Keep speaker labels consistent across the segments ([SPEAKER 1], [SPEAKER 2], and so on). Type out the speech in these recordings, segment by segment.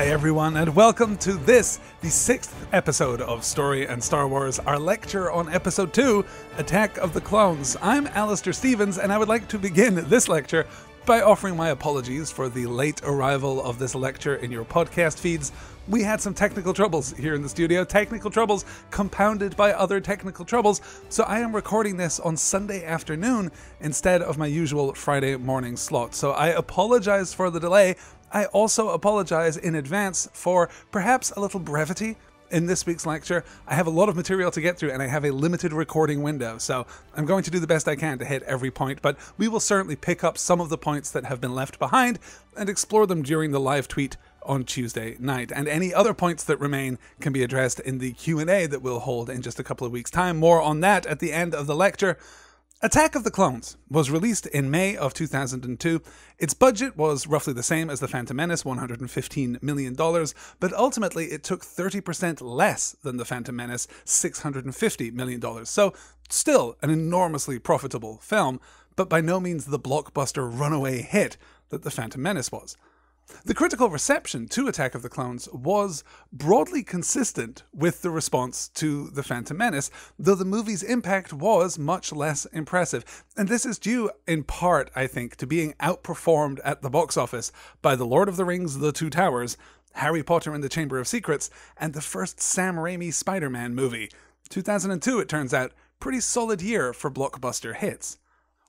[SPEAKER 1] Hi, everyone, and welcome to this, the sixth episode of Story and Star Wars, our lecture on Episode 2 Attack of the Clones. I'm Alistair Stevens, and I would like to begin this lecture by offering my apologies for the late arrival of this lecture in your podcast feeds. We had some technical troubles here in the studio, technical troubles compounded by other technical troubles, so I am recording this on Sunday afternoon instead of my usual Friday morning slot. So I apologize for the delay. I also apologize in advance for perhaps a little brevity in this week's lecture. I have a lot of material to get through and I have a limited recording window, so I'm going to do the best I can to hit every point, but we will certainly pick up some of the points that have been left behind and explore them during the live tweet on Tuesday night. And any other points that remain can be addressed in the Q&A that we'll hold in just a couple of weeks time. More on that at the end of the lecture. Attack of the Clones was released in May of 2002. Its budget was roughly the same as The Phantom Menace, $115 million, but ultimately it took 30% less than The Phantom Menace, $650 million. So, still an enormously profitable film, but by no means the blockbuster runaway hit that The Phantom Menace was. The critical reception to Attack of the Clones was broadly consistent with the response to The Phantom Menace, though the movie's impact was much less impressive. And this is due, in part, I think, to being outperformed at the box office by The Lord of the Rings The Two Towers, Harry Potter and the Chamber of Secrets, and the first Sam Raimi Spider Man movie. 2002, it turns out, pretty solid year for blockbuster hits.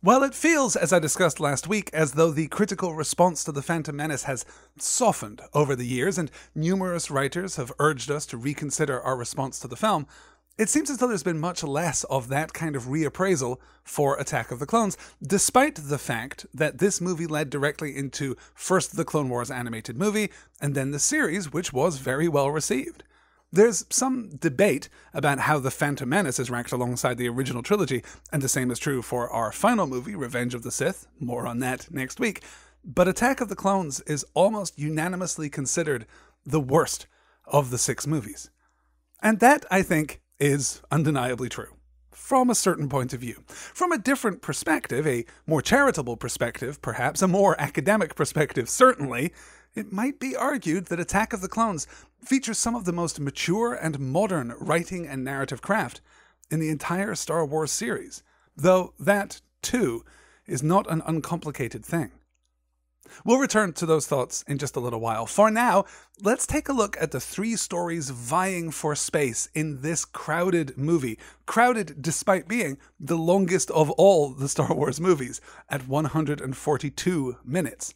[SPEAKER 1] While it feels, as I discussed last week, as though the critical response to The Phantom Menace has softened over the years, and numerous writers have urged us to reconsider our response to the film, it seems as though there's been much less of that kind of reappraisal for Attack of the Clones, despite the fact that this movie led directly into first the Clone Wars animated movie, and then the series, which was very well received. There's some debate about how The Phantom Menace is ranked alongside the original trilogy, and the same is true for our final movie, Revenge of the Sith. More on that next week. But Attack of the Clones is almost unanimously considered the worst of the six movies. And that, I think, is undeniably true. From a certain point of view. From a different perspective, a more charitable perspective, perhaps, a more academic perspective, certainly, it might be argued that Attack of the Clones features some of the most mature and modern writing and narrative craft in the entire Star Wars series, though that, too, is not an uncomplicated thing. We'll return to those thoughts in just a little while. For now, let's take a look at the three stories vying for space in this crowded movie. Crowded despite being the longest of all the Star Wars movies at 142 minutes.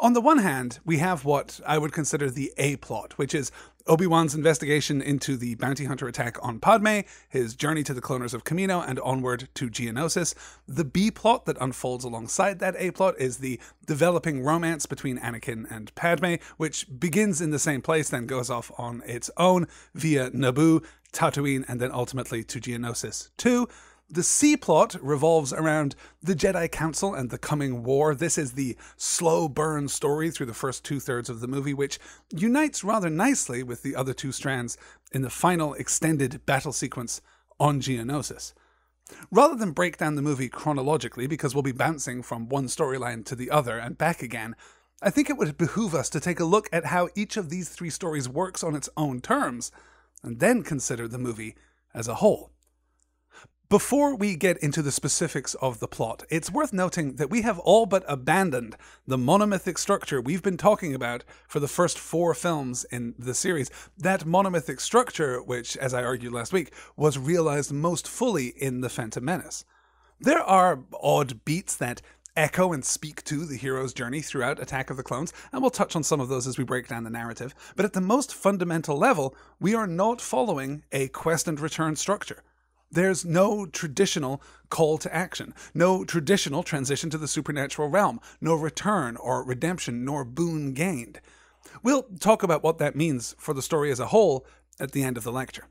[SPEAKER 1] On the one hand, we have what I would consider the A plot, which is Obi Wan's investigation into the bounty hunter attack on Padme, his journey to the cloners of Kamino, and onward to Geonosis. The B plot that unfolds alongside that A plot is the developing romance between Anakin and Padme, which begins in the same place, then goes off on its own via Naboo, Tatooine, and then ultimately to Geonosis 2. The C plot revolves around the Jedi Council and the coming war. This is the slow burn story through the first two thirds of the movie, which unites rather nicely with the other two strands in the final extended battle sequence on Geonosis. Rather than break down the movie chronologically, because we'll be bouncing from one storyline to the other and back again, I think it would behoove us to take a look at how each of these three stories works on its own terms, and then consider the movie as a whole. Before we get into the specifics of the plot, it's worth noting that we have all but abandoned the monomythic structure we've been talking about for the first four films in the series. That monomythic structure, which, as I argued last week, was realized most fully in The Phantom Menace. There are odd beats that echo and speak to the hero's journey throughout Attack of the Clones, and we'll touch on some of those as we break down the narrative. But at the most fundamental level, we are not following a quest and return structure. There's no traditional call to action, no traditional transition to the supernatural realm, no return or redemption nor boon gained. We'll talk about what that means for the story as a whole at the end of the lecture.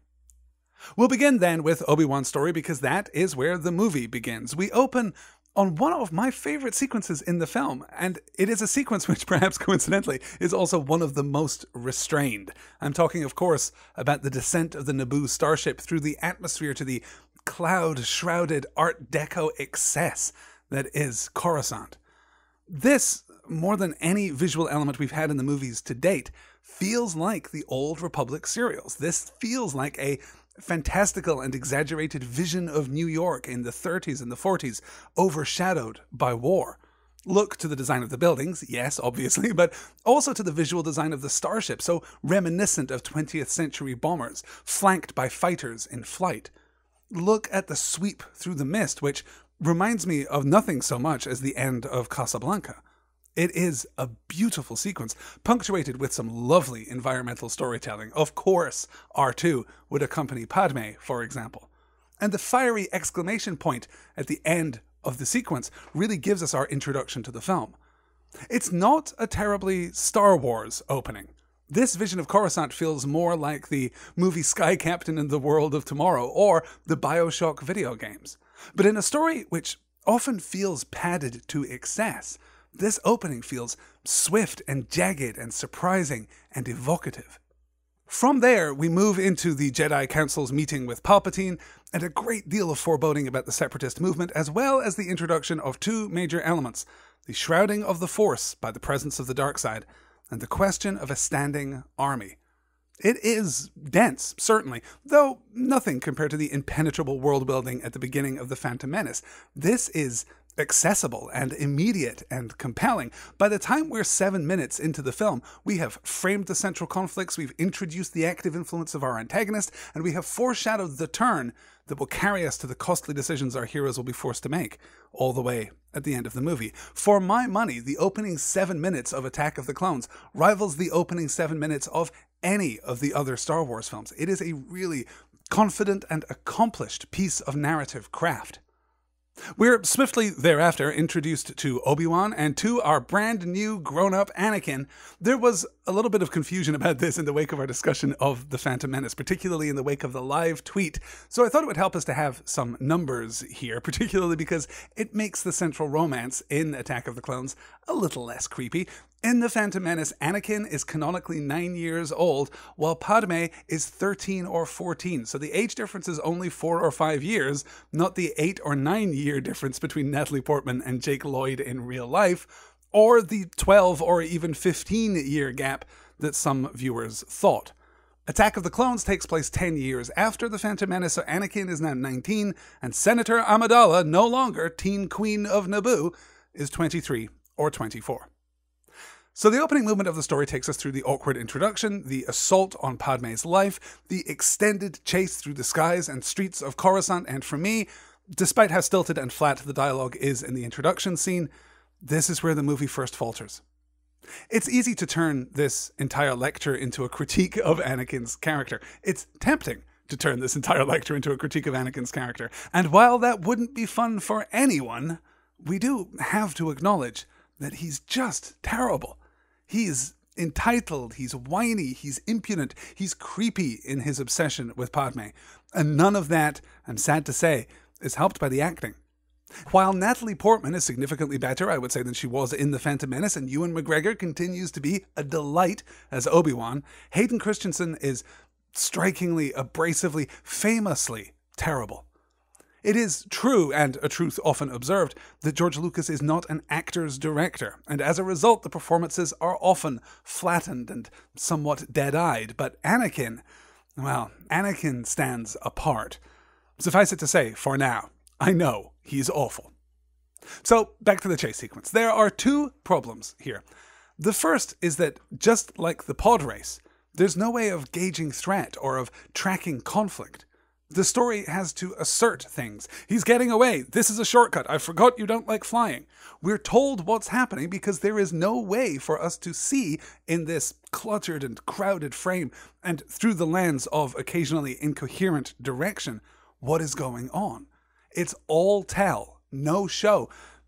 [SPEAKER 1] We'll begin then with Obi Wan's story because that is where the movie begins. We open on one of my favorite sequences in the film, and it is a sequence which, perhaps coincidentally, is also one of the most restrained. I'm talking, of course, about the descent of the Naboo starship through the atmosphere to the cloud shrouded Art Deco excess that is Coruscant. This, more than any visual element we've had in the movies to date, feels like the old Republic serials. This feels like a fantastical and exaggerated vision of New York in the 30s and the 40s, overshadowed by war. Look to the design of the buildings, yes, obviously, but also to the visual design of the starship, so reminiscent of 20th century bombers, flanked by fighters in flight. Look at the sweep through the mist, which reminds me of nothing so much as the end of Casablanca. It is a beautiful sequence, punctuated with some lovely environmental storytelling. Of course, R2 would accompany Padme, for example. And the fiery exclamation point at the end of the sequence really gives us our introduction to the film. It's not a terribly Star Wars opening. This vision of Coruscant feels more like the movie Sky Captain and the World of Tomorrow or the Bioshock video games. But in a story which often feels padded to excess, this opening feels swift and jagged and surprising and evocative. From there, we move into the Jedi Council's meeting with Palpatine and a great deal of foreboding about the Separatist movement, as well as the introduction of two major elements the shrouding of the Force by the presence of the dark side, and the question of a standing army. It is dense, certainly, though nothing compared to the impenetrable world building at the beginning of The Phantom Menace. This is accessible and immediate and compelling. By the time we're seven minutes into the film, we have framed the central conflicts, we've introduced the active influence of our antagonist, and we have foreshadowed the turn that will carry us to the costly decisions our heroes will be forced to make, all the way at the end of the movie. For my money, the opening seven minutes of Attack of the Clones rivals the opening seven minutes of any of the other Star Wars films. It is a really confident and accomplished piece of narrative craft. We're swiftly thereafter introduced to Obi Wan and to our brand new grown up Anakin. There was a little bit of confusion about this in the wake of our discussion of The Phantom Menace, particularly in the wake of the live tweet. So I thought it would help us to have some numbers here, particularly because it makes the central romance in Attack of the Clones a little less creepy. In The Phantom Menace, Anakin is canonically 9 years old, while Padme is 13 or 14. So the age difference is only 4 or 5 years, not the 8 or 9 year difference between Natalie Portman and Jake Lloyd in real life, or the 12 or even 15 year gap that some viewers thought. Attack of the Clones takes place 10 years after The Phantom Menace, so Anakin is now 19, and Senator Amidala, no longer Teen Queen of Naboo, is 23 or 24. So, the opening movement of the story takes us through the awkward introduction, the assault on Padme's life, the extended chase through the skies and streets of Coruscant, and for me, despite how stilted and flat the dialogue is in the introduction scene, this is where the movie first falters. It's easy to turn this entire lecture into a critique of Anakin's character. It's tempting to turn this entire lecture into a critique of Anakin's character. And while that wouldn't be fun for anyone, we do have to acknowledge that he's just terrible. He's entitled, he's whiny, he's impudent, he's creepy in his obsession with Padme. And none of that, I'm sad to say, is helped by the acting. While Natalie Portman is significantly better, I would say, than she was in The Phantom Menace, and Ewan McGregor continues to be a delight as Obi Wan, Hayden Christensen is strikingly, abrasively, famously terrible. It is true, and a truth often observed, that George Lucas is not an actor's director, and as a result, the performances are often flattened and somewhat dead eyed. But Anakin, well, Anakin stands apart. Suffice it to say, for now, I know he's awful. So, back to the chase sequence. There are two problems here. The first is that, just like the pod race, there's no way of gauging threat or of tracking conflict. The story has to assert things. He's getting away. This is a shortcut. I forgot you don't like flying. We're told what's happening because there is no way for us to see in this cluttered and crowded frame and through the lens of occasionally incoherent direction what is going on. It's all tell, no show,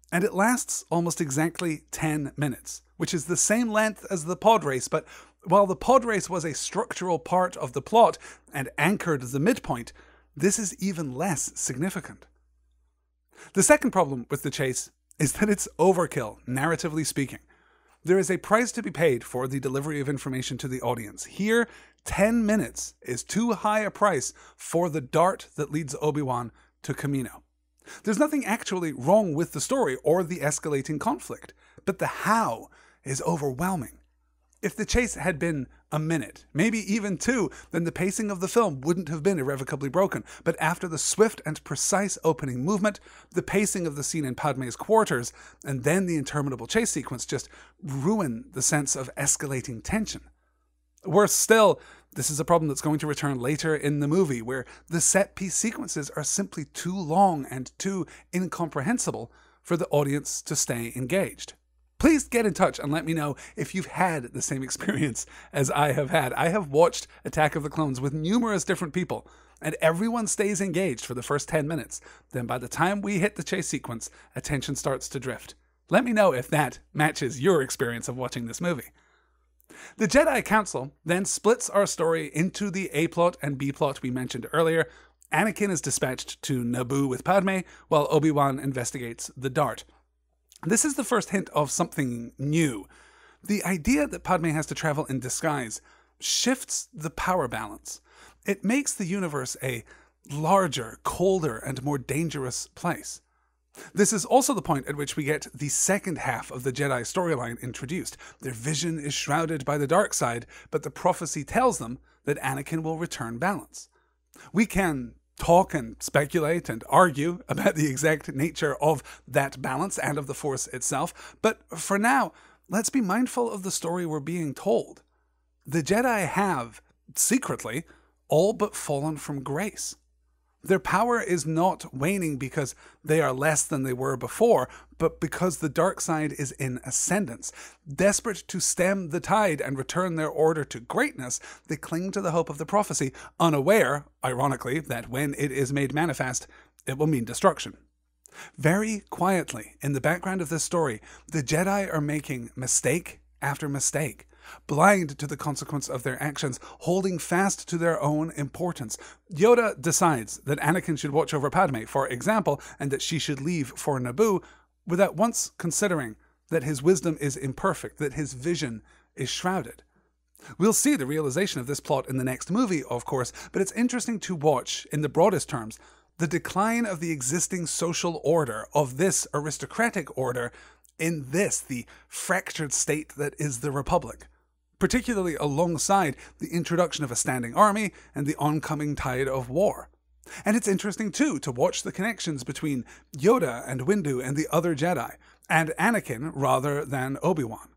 [SPEAKER 1] and it lasts almost exactly 10 minutes, which is the same length as the pod race, but while the pod race was a structural part of the plot and anchored the midpoint, this is even less significant. The second problem with the chase is that it's overkill, narratively speaking. There is a price to be paid for the delivery of information to the audience. Here, 10 minutes is too high a price for the dart that leads Obi Wan to Kamino. There's nothing actually wrong with the story or the escalating conflict, but the how is overwhelming. If the chase had been a minute, maybe even two, then the pacing of the film wouldn't have been irrevocably broken. But after the swift and precise opening movement, the pacing of the scene in Padme's quarters, and then the interminable chase sequence just ruin the sense of escalating tension. Worse still, this is a problem that's going to return later in the movie, where the set piece sequences are simply too long and too incomprehensible for the audience to stay engaged please get in touch and let me know if you've had the same experience as I have had. I have watched Attack of the Clones with numerous different people, and everyone stays engaged for the first 10 minutes. Then, by the time we hit the chase sequence, attention starts to drift. Let me know if that matches your experience of watching this movie. The Jedi Council then splits our story into the A plot and B plot we mentioned earlier. Anakin is dispatched to Naboo with Padme, while Obi Wan investigates the Dart. This is the first hint of something new. The idea that Padme has to travel in disguise shifts the power balance. It makes the universe a larger, colder, and more dangerous place. This is also the point at which we get the second half of the Jedi storyline introduced. Their vision is shrouded by the dark side, but the prophecy tells them that Anakin will return balance. We can talk and speculate and argue about the exact nature of that balance and of the Force itself, but for now, let's be mindful of the story we're being told. The Jedi have, secretly, all but fallen from grace. Their power is not waning because they are less than they were before, but because the dark side is in ascendance. Desperate to stem the tide and return their order to greatness, they cling to the hope of the prophecy, unaware, ironically, that when it is made manifest, it will mean destruction. Very quietly, in the background of this story, the Jedi are making mistake after mistake blind to the consequence of their actions, holding fast to their own importance. Yoda decides that Anakin should watch over Padme, for example, and that she should leave for Naboo, without once considering that his wisdom is imperfect, that his vision is shrouded. We'll see the realization of this plot in the next movie, of course, but it's interesting to watch, in the broadest terms, the decline of the existing social order, of this aristocratic order, in this, the fractured state that is the Republic particularly alongside the introduction of a standing army and the oncoming tide of war. And it's interesting too to watch the connections between Yoda and Windu and the other Jedi, and Anakin rather than Obi Wan.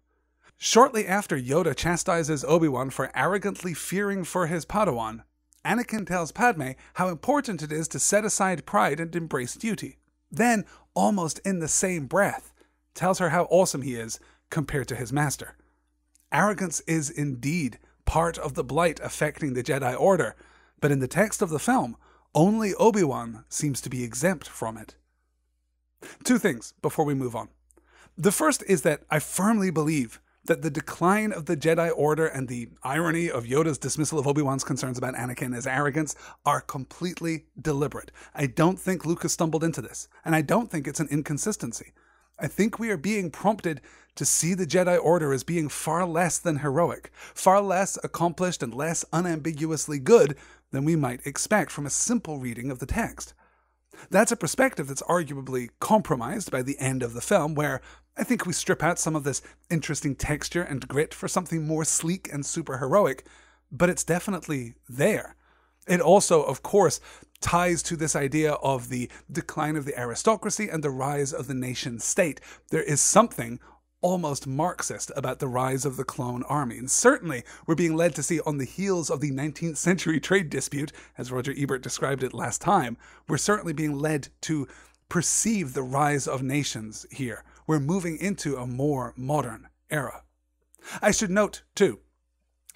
[SPEAKER 1] Shortly after Yoda chastises Obi Wan for arrogantly fearing for his Padawan, Anakin tells Padme how important it is to set aside pride and embrace duty. Then, almost in the same breath, tells her how awesome he is compared to his master. Arrogance is indeed part of the blight affecting the Jedi Order, but in the text of the film, only Obi Wan seems to be exempt from it. Two things before we move on. The first is that I firmly believe that the decline of the Jedi Order and the irony of Yoda's dismissal of Obi Wan's concerns about Anakin as arrogance are completely deliberate. I don't think Lucas stumbled into this, and I don't think it's an inconsistency. I think we are being prompted to see the Jedi Order as being far less than heroic, far less accomplished and less unambiguously good than we might expect from a simple reading of the text. That's a perspective that's arguably compromised by the end of the film, where I think we strip out some of this interesting texture and grit for something more sleek and super heroic, but it's definitely there. It also, of course, ties to this idea of the decline of the aristocracy and the rise of the nation state. There is something almost Marxist about the rise of the clone army. And certainly, we're being led to see on the heels of the 19th century trade dispute, as Roger Ebert described it last time, we're certainly being led to perceive the rise of nations here. We're moving into a more modern era. I should note, too,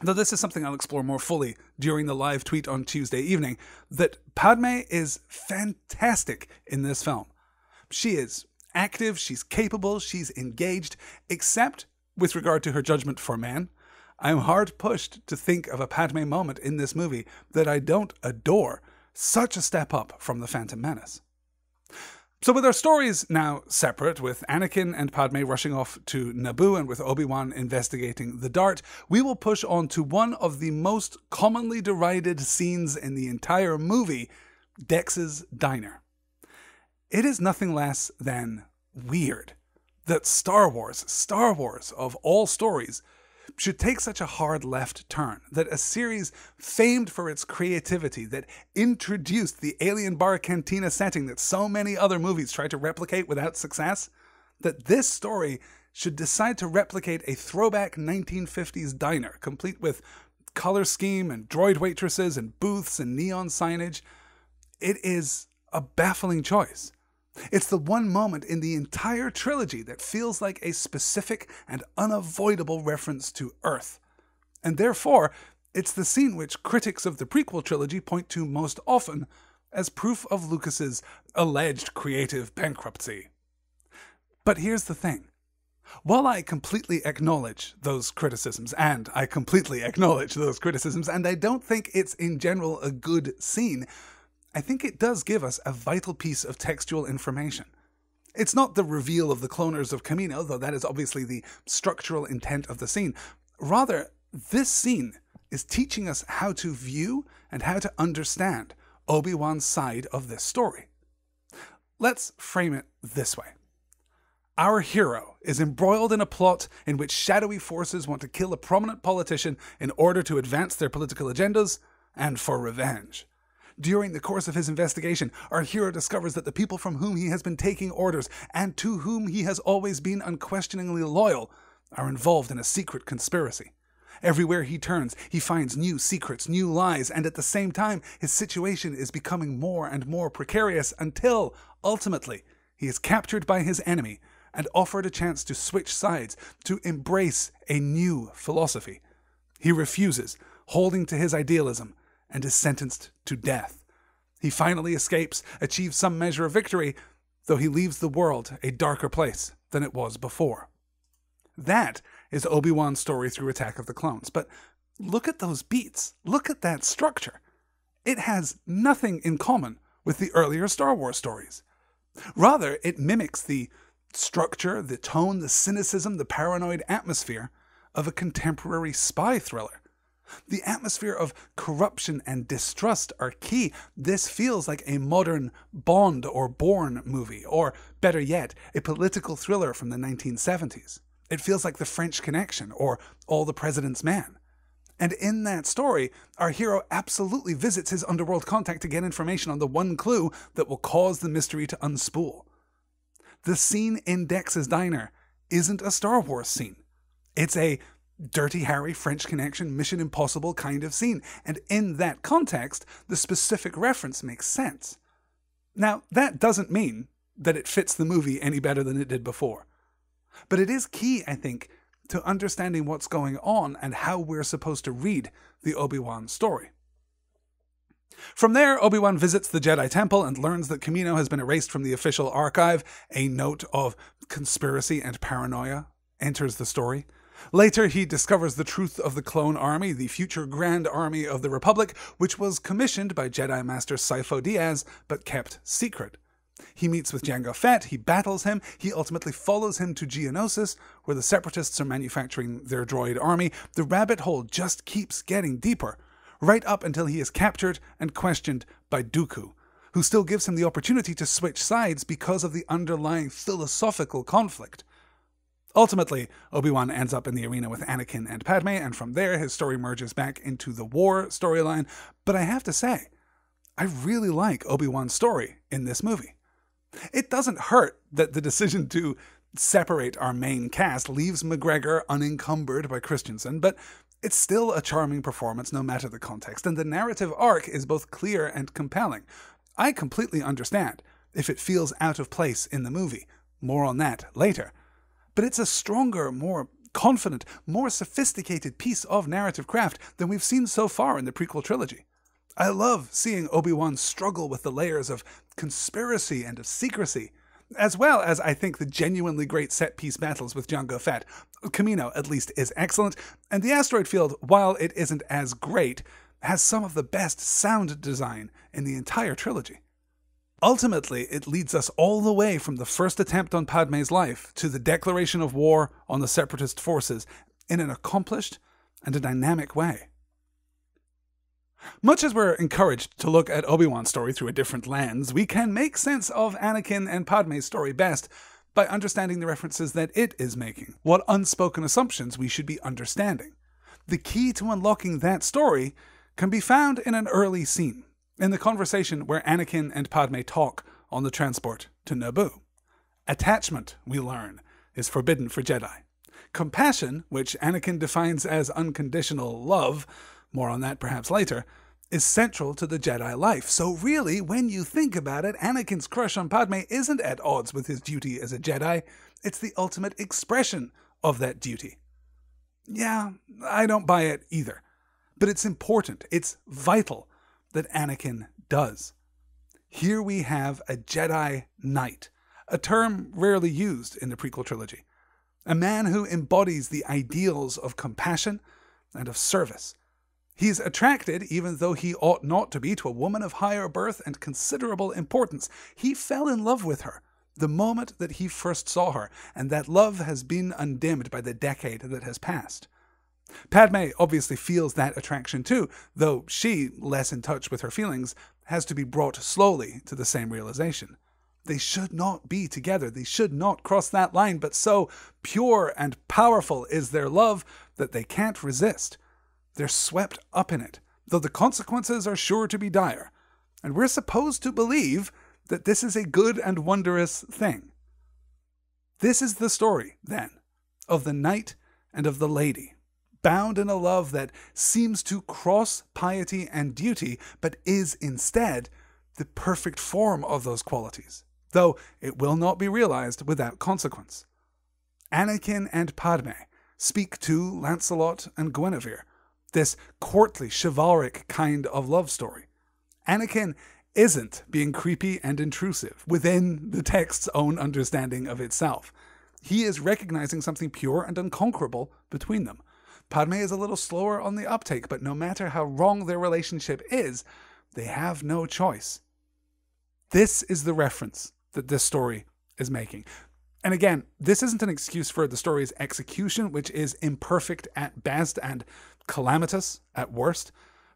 [SPEAKER 1] though this is something I'll explore more fully during the live tweet on Tuesday evening, that Padme is fantastic in this film. She is active, she's capable, she's engaged, except with regard to her judgment for man. I'm hard pushed to think of a Padme moment in this movie that I don't adore. Such a step up from The Phantom Menace. So, with our stories now separate, with Anakin and Padme rushing off to Naboo and with Obi Wan investigating the Dart, we will push on to one of the most commonly derided scenes in the entire movie Dex's Diner. It is nothing less than weird that Star Wars, Star Wars of all stories, should take such a hard left turn that a series famed for its creativity that introduced the alien bar cantina setting that so many other movies tried to replicate without success, that this story should decide to replicate a throwback 1950s diner complete with color scheme and droid waitresses and booths and neon signage. It is a baffling choice. It's the one moment in the entire trilogy that feels like a specific and unavoidable reference to Earth. And therefore, it's the scene which critics of the prequel trilogy point to most often as proof of Lucas's alleged creative bankruptcy. But here's the thing. While I completely acknowledge those criticisms, and I completely acknowledge those criticisms, and I don't think it's in general a good scene, I think it does give us a vital piece of textual information. It's not the reveal of the cloners of Kamino, though that is obviously the structural intent of the scene. Rather, this scene is teaching us how to view and how to understand Obi Wan's side of this story. Let's frame it this way Our hero is embroiled in a plot in which shadowy forces want to kill a prominent politician in order to advance their political agendas and for revenge. During the course of his investigation, our hero discovers that the people from whom he has been taking orders and to whom he has always been unquestioningly loyal are involved in a secret conspiracy. Everywhere he turns, he finds new secrets, new lies, and at the same time, his situation is becoming more and more precarious until, ultimately, he is captured by his enemy and offered a chance to switch sides, to embrace a new philosophy. He refuses, holding to his idealism, and is sentenced to death. He finally escapes, achieves some measure of victory, though he leaves the world a darker place than it was before. That is Obi Wan's story through Attack of the Clones. But look at those beats. Look at that structure. It has nothing in common with the earlier Star Wars stories. Rather, it mimics the structure, the tone, the cynicism, the paranoid atmosphere of a contemporary spy thriller. The atmosphere of corruption and distrust are key. This feels like a modern Bond or Bourne movie, or better yet, a political thriller from the 1970s. It feels like The French Connection or All the President's Men. And in that story, our hero absolutely visits his underworld contact to get information on the one clue that will cause the mystery to unspool. The scene in Dex's diner isn't a Star Wars scene. It's a Dirty Harry, French Connection, Mission Impossible kind of scene. And in that context, the specific reference makes sense. Now, that doesn't mean that it fits the movie any better than it did before. But it is key, I think, to understanding what's going on and how we're supposed to read the Obi Wan story. From there, Obi Wan visits the Jedi Temple and learns that Kamino has been erased from the official archive. A note of conspiracy and paranoia enters the story. Later, he discovers the truth of the Clone Army, the future Grand Army of the Republic, which was commissioned by Jedi Master Sifo Dyas but kept secret. He meets with Jango Fett, he battles him, he ultimately follows him to Geonosis, where the Separatists are manufacturing their droid army. The rabbit hole just keeps getting deeper, right up until he is captured and questioned by Dooku, who still gives him the opportunity to switch sides because of the underlying philosophical conflict. Ultimately, Obi Wan ends up in the arena with Anakin and Padme, and from there his story merges back into the war storyline. But I have to say, I really like Obi Wan's story in this movie. It doesn't hurt that the decision to separate our main cast leaves McGregor unencumbered by Christensen, but it's still a charming performance no matter the context, and the narrative arc is both clear and compelling. I completely understand if it feels out of place in the movie. More on that later but it's a stronger, more confident, more sophisticated piece of narrative craft than we've seen so far in the prequel trilogy. I love seeing Obi Wan struggle with the layers of conspiracy and of secrecy, as well as I think the genuinely great set piece battles with Jango Fett. Kamino, at least, is excellent, and the asteroid field, while it isn't as great, has some of the best sound design in the entire trilogy. Ultimately, it leads us all the way from the first attempt on Padme's life to the declaration of war on the separatist forces in an accomplished and a dynamic way. Much as we're encouraged to look at Obi Wan's story through a different lens, we can make sense of Anakin and Padme's story best by understanding the references that it is making, what unspoken assumptions we should be understanding. The key to unlocking that story can be found in an early scene, in the conversation where Anakin and Padme talk on the transport to Naboo. Attachment, we learn, is forbidden for Jedi. Compassion, which Anakin defines as unconditional love, more on that perhaps later, is central to the Jedi life. So, really, when you think about it, Anakin's crush on Padme isn't at odds with his duty as a Jedi, it's the ultimate expression of that duty. Yeah, I don't buy it either. But it's important, it's vital that Anakin does. Here we have a Jedi Knight, a term rarely used in the prequel trilogy. A man who embodies the ideals of compassion and of service. He's attracted, even though he ought not to be, to a woman of higher birth and considerable importance. He fell in love with her the moment that he first saw her, and that love has been undimmed by the decade that has passed. Padme obviously feels that attraction too, though she, less in touch with her feelings, has to be brought slowly to the same realization. They should not be together. They should not cross that line, but so pure and powerful is their love that they can't resist. They're swept up in it, though the consequences are sure to be dire. And we're supposed to believe that this is a good and wondrous thing. This is the story, then, of the knight and of the lady, bound in a love that seems to cross piety and duty, but is instead the perfect form of those qualities, though it will not be realized without consequence. Anakin and Padme speak to Lancelot and Guinevere, this courtly, chivalric kind of love story. Anakin isn't being creepy and intrusive within the text's own understanding of itself. He is recognizing something pure and unconquerable between them. Padme is a little slower on the uptake, but no matter how wrong their relationship is, they have no choice. This is the reference that this story is making. And again, this isn't an excuse for the story's execution, which is imperfect at best and calamitous at worst,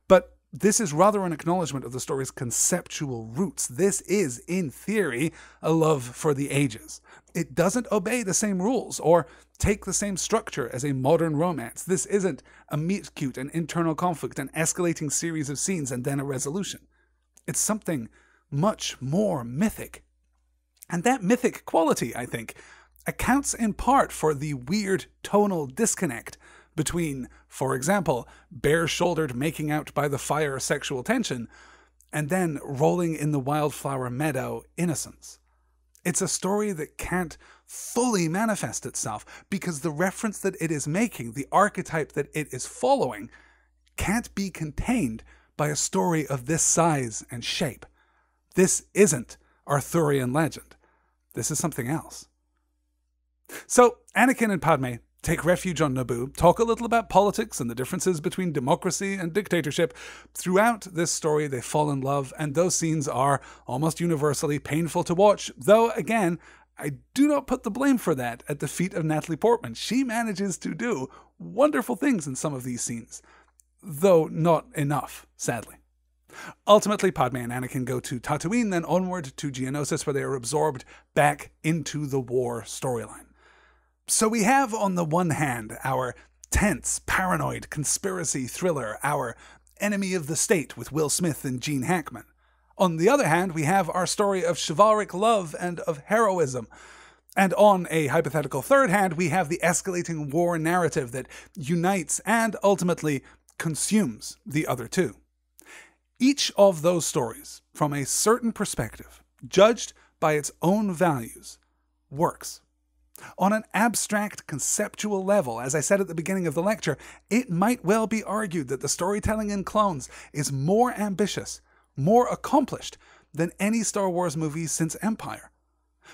[SPEAKER 1] but this is rather an acknowledgement of the story's conceptual roots. This is, in theory, a love for the ages. It doesn't obey the same rules or take the same structure as a modern romance. This isn't a meet cute, an internal conflict, an escalating series of scenes, and then a resolution. It's something much more mythic. And that mythic quality, I think, accounts in part for the weird tonal disconnect between, for example, bare shouldered making out by the fire sexual tension and then rolling in the wildflower meadow innocence. It's a story that can't fully manifest itself because the reference that it is making, the archetype that it is following, can't be contained by a story of this size and shape. This isn't Arthurian legend. This is something else. So, Anakin and Padme take refuge on Naboo, talk a little about politics and the differences between democracy and dictatorship. Throughout this story, they fall in love, and those scenes are almost universally painful to watch, though, again, I do not put the blame for that at the feet of Natalie Portman. She manages to do wonderful things in some of these scenes, though not enough, sadly. Ultimately, Padme and Anakin go to Tatooine, then onward to Geonosis, where they are absorbed back into the war storyline. So we have, on the one hand, our tense, paranoid conspiracy thriller, our enemy of the state with Will Smith and Gene Hackman. On the other hand, we have our story of chivalric love and of heroism. And on a hypothetical third hand, we have the escalating war narrative that unites and ultimately consumes the other two. Each of those stories, from a certain perspective, judged by its own values, works. On an abstract conceptual level, as I said at the beginning of the lecture, it might well be argued that the storytelling in Clones is more ambitious, more accomplished than any Star Wars movie since Empire.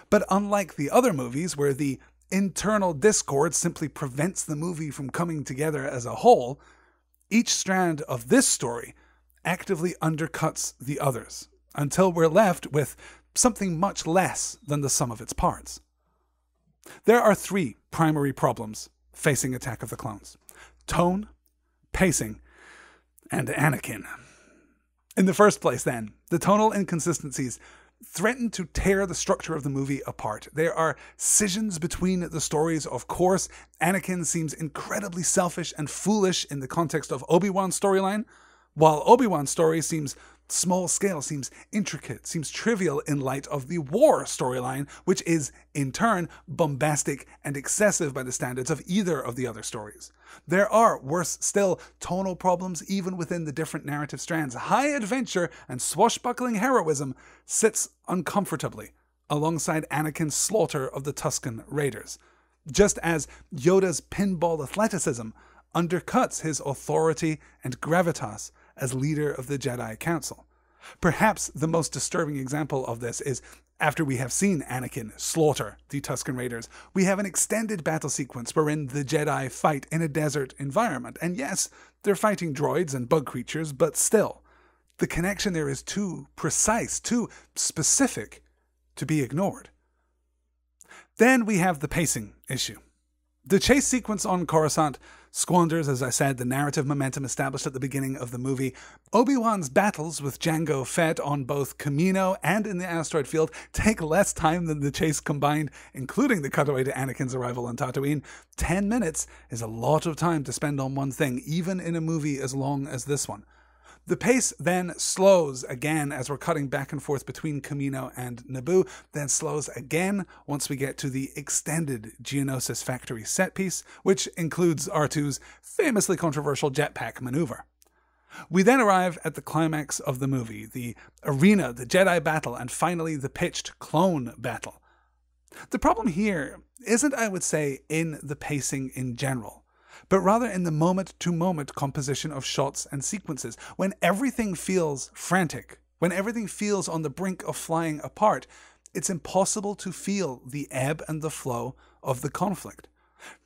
[SPEAKER 1] But unlike the other movies, where the internal discord simply prevents the movie from coming together as a whole, each strand of this story actively undercuts the others until we're left with something much less than the sum of its parts. There are three primary problems facing Attack of the Clones tone, pacing, and Anakin. In the first place, then, the tonal inconsistencies threaten to tear the structure of the movie apart. There are scissions between the stories, of course. Anakin seems incredibly selfish and foolish in the context of Obi Wan's storyline, while Obi Wan's story seems small scale, seems intricate, seems trivial in light of the war storyline, which is, in turn, bombastic and excessive by the standards of either of the other stories. There are, worse still, tonal problems even within the different narrative strands. High adventure and swashbuckling heroism sits uncomfortably alongside Anakin's slaughter of the Tusken Raiders, just as Yoda's pinball athleticism undercuts his authority and gravitas as leader of the Jedi Council. Perhaps the most disturbing example of this is after we have seen Anakin slaughter the Tusken Raiders, we have an extended battle sequence wherein the Jedi fight in a desert environment. And yes, they're fighting droids and bug creatures, but still, the connection there is too precise, too specific to be ignored. Then we have the pacing issue. The chase sequence on Coruscant squanders, as I said, the narrative momentum established at the beginning of the movie. Obi Wan's battles with Jango Fett on both Kamino and in the asteroid field take less time than the chase combined, including the cutaway to Anakin's arrival on Tatooine. Ten minutes is a lot of time to spend on one thing, even in a movie as long as this one. The pace then slows again as we're cutting back and forth between Kamino and Naboo, then slows again once we get to the extended Geonosis factory set piece, which includes R2's famously controversial jetpack maneuver. We then arrive at the climax of the movie, the arena, the Jedi battle, and finally the pitched clone battle. The problem here isn't, I would say, in the pacing in general but rather in the moment to moment composition of shots and sequences. When everything feels frantic, when everything feels on the brink of flying apart, it's impossible to feel the ebb and the flow of the conflict.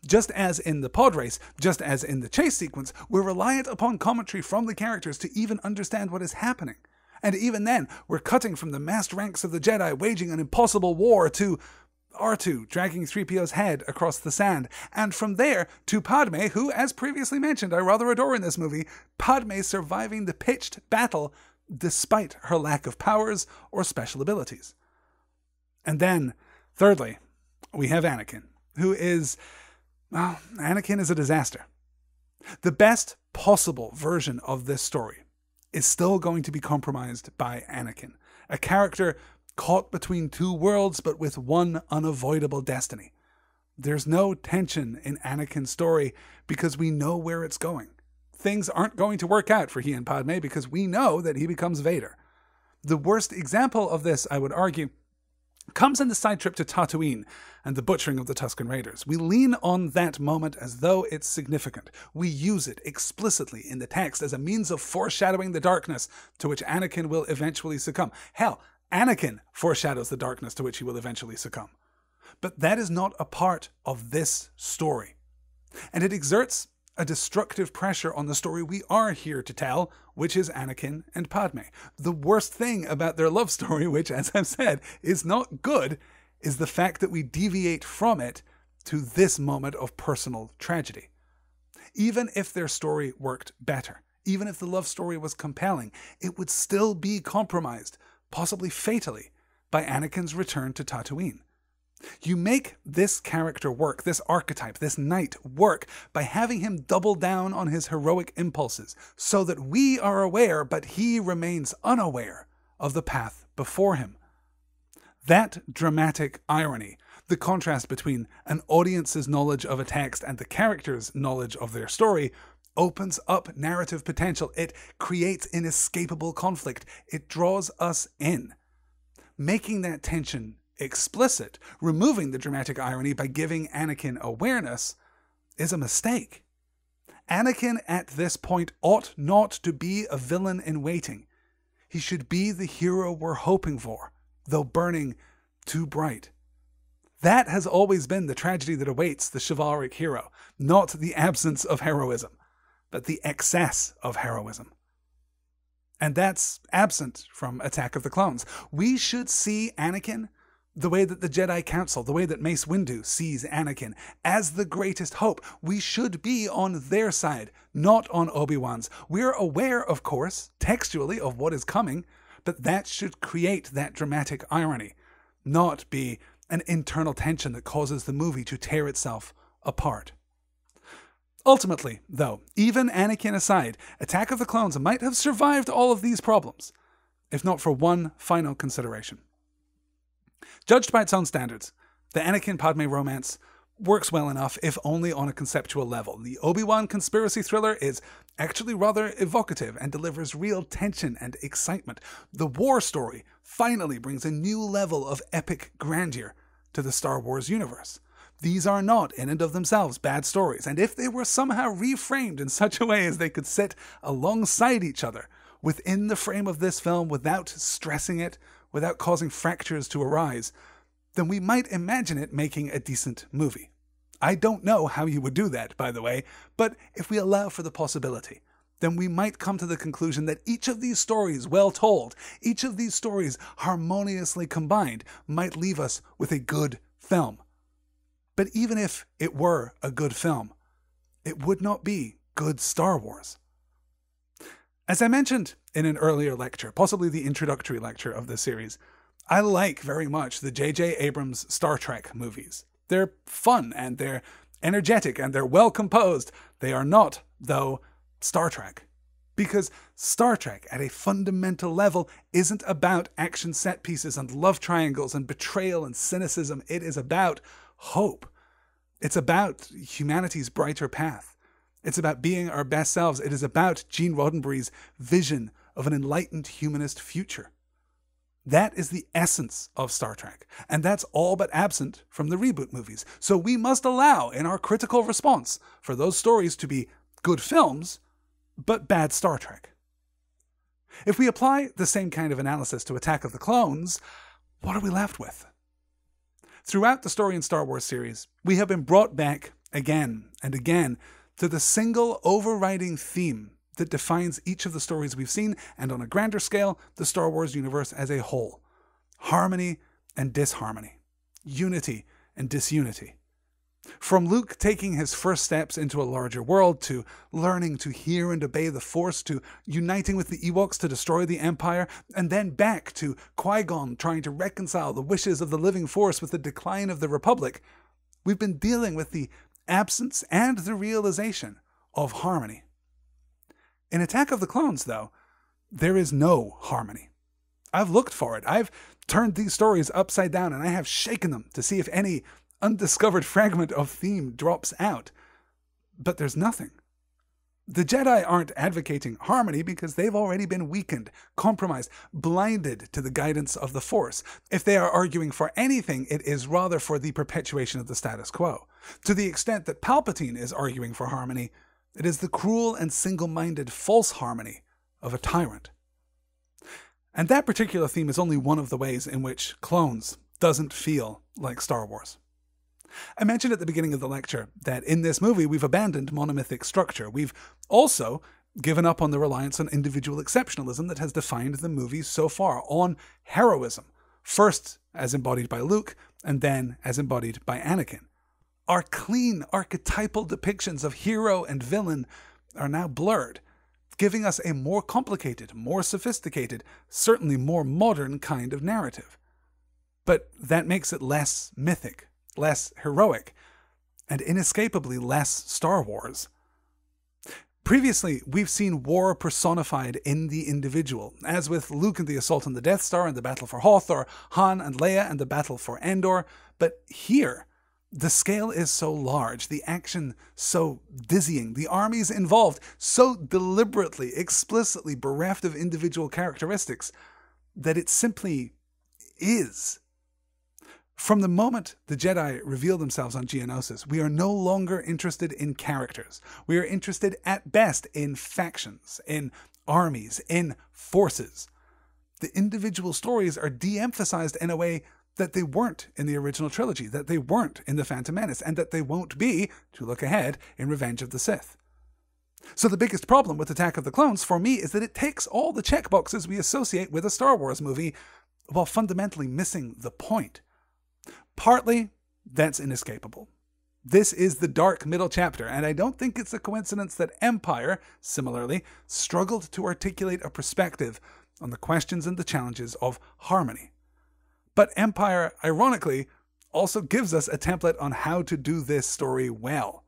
[SPEAKER 1] Just as in the pod race, just as in the chase sequence, we're reliant upon commentary from the characters to even understand what is happening. And even then, we're cutting from the massed ranks of the Jedi waging an impossible war to R2 dragging 3PO's head across the sand, and from there to Padme, who, as previously mentioned, I rather adore in this movie, Padme surviving the pitched battle despite her lack of powers or special abilities. And then, thirdly, we have Anakin, who is. Well, Anakin is a disaster. The best possible version of this story is still going to be compromised by Anakin, a character caught between two worlds but with one unavoidable destiny. There's no tension in Anakin's story because we know where it's going. Things aren't going to work out for he and Padme because we know that he becomes Vader. The worst example of this, I would argue, comes in the side trip to Tatooine and the butchering of the Tusken Raiders. We lean on that moment as though it's significant. We use it explicitly in the text as a means of foreshadowing the darkness to which Anakin will eventually succumb. Hell, Anakin foreshadows the darkness to which he will eventually succumb. But that is not a part of this story. And it exerts a destructive pressure on the story we are here to tell, which is Anakin and Padme. The worst thing about their love story, which, as I've said, is not good, is the fact that we deviate from it to this moment of personal tragedy. Even if their story worked better, even if the love story was compelling, it would still be compromised possibly fatally, by Anakin's return to Tatooine. You make this character work, this archetype, this knight work by having him double down on his heroic impulses so that we are aware, but he remains unaware of the path before him. That dramatic irony, the contrast between an audience's knowledge of a text and the character's knowledge of their story, opens up narrative potential. It creates inescapable conflict. It draws us in. Making that tension explicit, removing the dramatic irony by giving Anakin awareness, is a mistake. Anakin at this point ought not to be a villain in waiting. He should be the hero we're hoping for, though burning too bright. That has always been the tragedy that awaits the chivalric hero, not the absence of heroism but the excess of heroism. And that's absent from Attack of the Clones. We should see Anakin the way that the Jedi Council, the way that Mace Windu sees Anakin, as the greatest hope. We should be on their side, not on Obi Wan's. We're aware, of course, textually, of what is coming, but that should create that dramatic irony, not be an internal tension that causes the movie to tear itself apart. Ultimately, though, even Anakin aside, Attack of the Clones might have survived all of these problems, if not for one final consideration. Judged by its own standards, the Anakin Padme romance works well enough, if only on a conceptual level. The Obi Wan conspiracy thriller is actually rather evocative and delivers real tension and excitement. The war story finally brings a new level of epic grandeur to the Star Wars universe. These are not, in and of themselves, bad stories, and if they were somehow reframed in such a way as they could sit alongside each other within the frame of this film without stressing it, without causing fractures to arise, then we might imagine it making a decent movie. I don't know how you would do that, by the way, but if we allow for the possibility, then we might come to the conclusion that each of these stories, well told, each of these stories harmoniously combined, might leave us with a good film. But even if it were a good film, it would not be good Star Wars. As I mentioned in an earlier lecture, possibly the introductory lecture of this series, I like very much the J.J. Abrams Star Trek movies. They're fun and they're energetic and they're well composed. They are not, though, Star Trek. Because Star Trek, at a fundamental level, isn't about action set pieces and love triangles and betrayal and cynicism. It is about hope. It's about humanity's brighter path. It's about being our best selves. It is about Gene Roddenberry's vision of an enlightened humanist future. That is the essence of Star Trek, and that's all but absent from the reboot movies. So we must allow, in our critical response, for those stories to be good films, but bad Star Trek. If we apply the same kind of analysis to Attack of the Clones, what are we left with? Throughout the story in Star Wars series, we have been brought back again and again to the single overriding theme that defines each of the stories we've seen, and on a grander scale, the Star Wars universe as a whole harmony and disharmony, unity and disunity. From Luke taking his first steps into a larger world, to learning to hear and obey the Force, to uniting with the Ewoks to destroy the Empire, and then back to Qui Gon trying to reconcile the wishes of the living Force with the decline of the Republic, we've been dealing with the absence and the realization of harmony. In Attack of the Clones, though, there is no harmony. I've looked for it. I've turned these stories upside down and I have shaken them to see if any undiscovered fragment of theme drops out. But there's nothing. The Jedi aren't advocating harmony because they've already been weakened, compromised, blinded to the guidance of the Force. If they are arguing for anything, it is rather for the perpetuation of the status quo. To the extent that Palpatine is arguing for harmony, it is the cruel and single minded false harmony of a tyrant. And that particular theme is only one of the ways in which Clones doesn't feel like Star Wars. I mentioned at the beginning of the lecture that in this movie we've abandoned monomythic structure. We've also given up on the reliance on individual exceptionalism that has defined the movies so far, on heroism, first as embodied by Luke, and then as embodied by Anakin. Our clean archetypal depictions of hero and villain are now blurred, giving us a more complicated, more sophisticated, certainly more modern kind of narrative. But that makes it less mythic, less heroic, and inescapably less Star Wars. Previously, we've seen war personified in the individual, as with Luke and the assault on the Death Star and the battle for Hoth, or Han and Leia and the battle for Endor. But here, the scale is so large, the action so dizzying, the armies involved so deliberately, explicitly bereft of individual characteristics that it simply is. From the moment the Jedi reveal themselves on Geonosis, we are no longer interested in characters. We are interested at best in factions, in armies, in forces. The individual stories are de emphasized in a way that they weren't in the original trilogy, that they weren't in The Phantom Menace, and that they won't be, to look ahead, in Revenge of the Sith. So the biggest problem with Attack of the Clones for me is that it takes all the checkboxes we associate with a Star Wars movie while fundamentally missing the point. Partly, that's inescapable. This is the dark middle chapter, and I don't think it's a coincidence that Empire, similarly, struggled to articulate a perspective on the questions and the challenges of harmony. But Empire, ironically, also gives us a template on how to do this story well.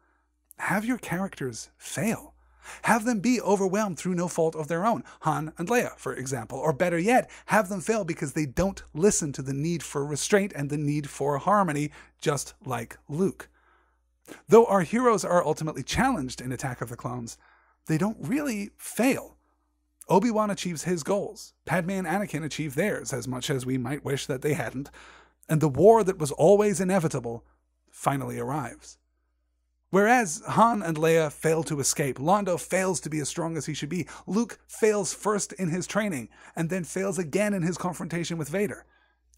[SPEAKER 1] Have your characters fail. Have them be overwhelmed through no fault of their own, Han and Leia, for example. Or better yet, have them fail because they don't listen to the need for restraint and the need for harmony, just like Luke. Though our heroes are ultimately challenged in Attack of the Clones, they don't really fail. Obi Wan achieves his goals, Padme and Anakin achieve theirs, as much as we might wish that they hadn't, and the war that was always inevitable finally arrives. Whereas Han and Leia fail to escape, Lando fails to be as strong as he should be, Luke fails first in his training, and then fails again in his confrontation with Vader.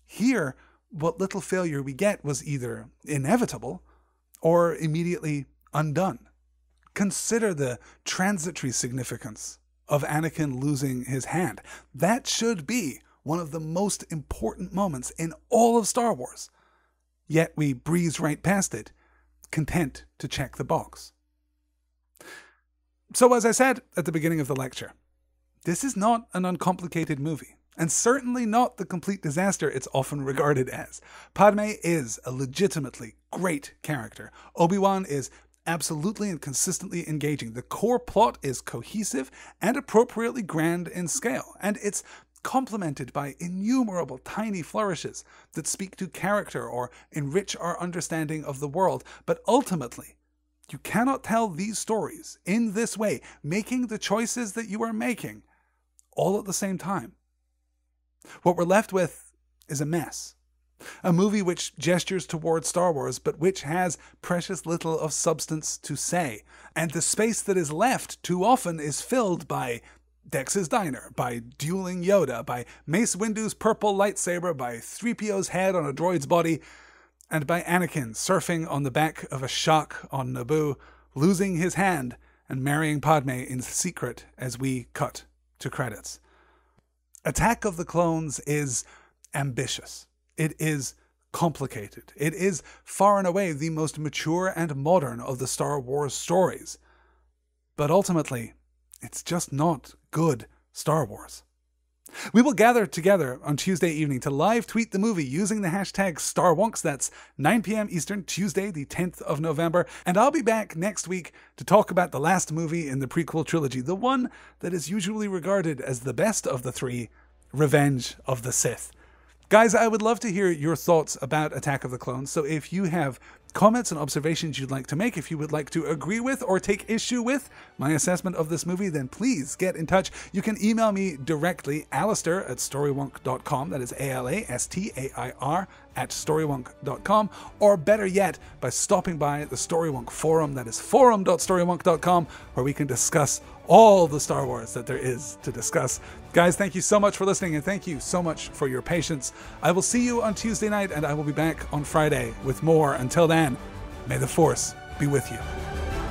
[SPEAKER 1] Here, what little failure we get was either inevitable or immediately undone. Consider the transitory significance of Anakin losing his hand. That should be one of the most important moments in all of Star Wars. Yet we breeze right past it, content to check the box. So, as I said at the beginning of the lecture, this is not an uncomplicated movie, and certainly not the complete disaster it's often regarded as. Padme is a legitimately great character. Obi Wan is absolutely and consistently engaging. The core plot is cohesive and appropriately grand in scale, and it's complemented by innumerable tiny flourishes that speak to character or enrich our understanding of the world. But ultimately, you cannot tell these stories in this way, making the choices that you are making all at the same time. What we're left with is a mess. A movie which gestures towards Star Wars, but which has precious little of substance to say. And the space that is left too often is filled by Dex's Diner, by Dueling Yoda, by Mace Windu's purple lightsaber, by 3PO's head on a droid's body, and by Anakin surfing on the back of a shaak on Naboo, losing his hand and marrying Padme in secret as we cut to credits. Attack of the Clones is ambitious. It is complicated. It is far and away the most mature and modern of the Star Wars stories. But ultimately, it's just not good Star Wars. We will gather together on Tuesday evening to live tweet the movie using the hashtag StarWonks. That's 9 p.m. Eastern, Tuesday, the 10th of November. And I'll be back next week to talk about the last movie in the prequel trilogy, the one that is usually regarded as the best of the three Revenge of the Sith. Guys, I would love to hear your thoughts about Attack of the Clones. So if you have comments and observations you'd like to make, if you would like to agree with or take issue with my assessment of this movie, then please get in touch. You can email me directly, Alastair at storywonk.com. That is A L A S T A I R at storywonk.com, or better yet, by stopping by the Storywonk forum. That is forum.storywonk.com, where we can discuss all the Star Wars that there is to discuss. Guys, thank you so much for listening and thank you so much for your patience. I will see you on Tuesday night and I will be back on Friday with more. Until then, may the Force be with you.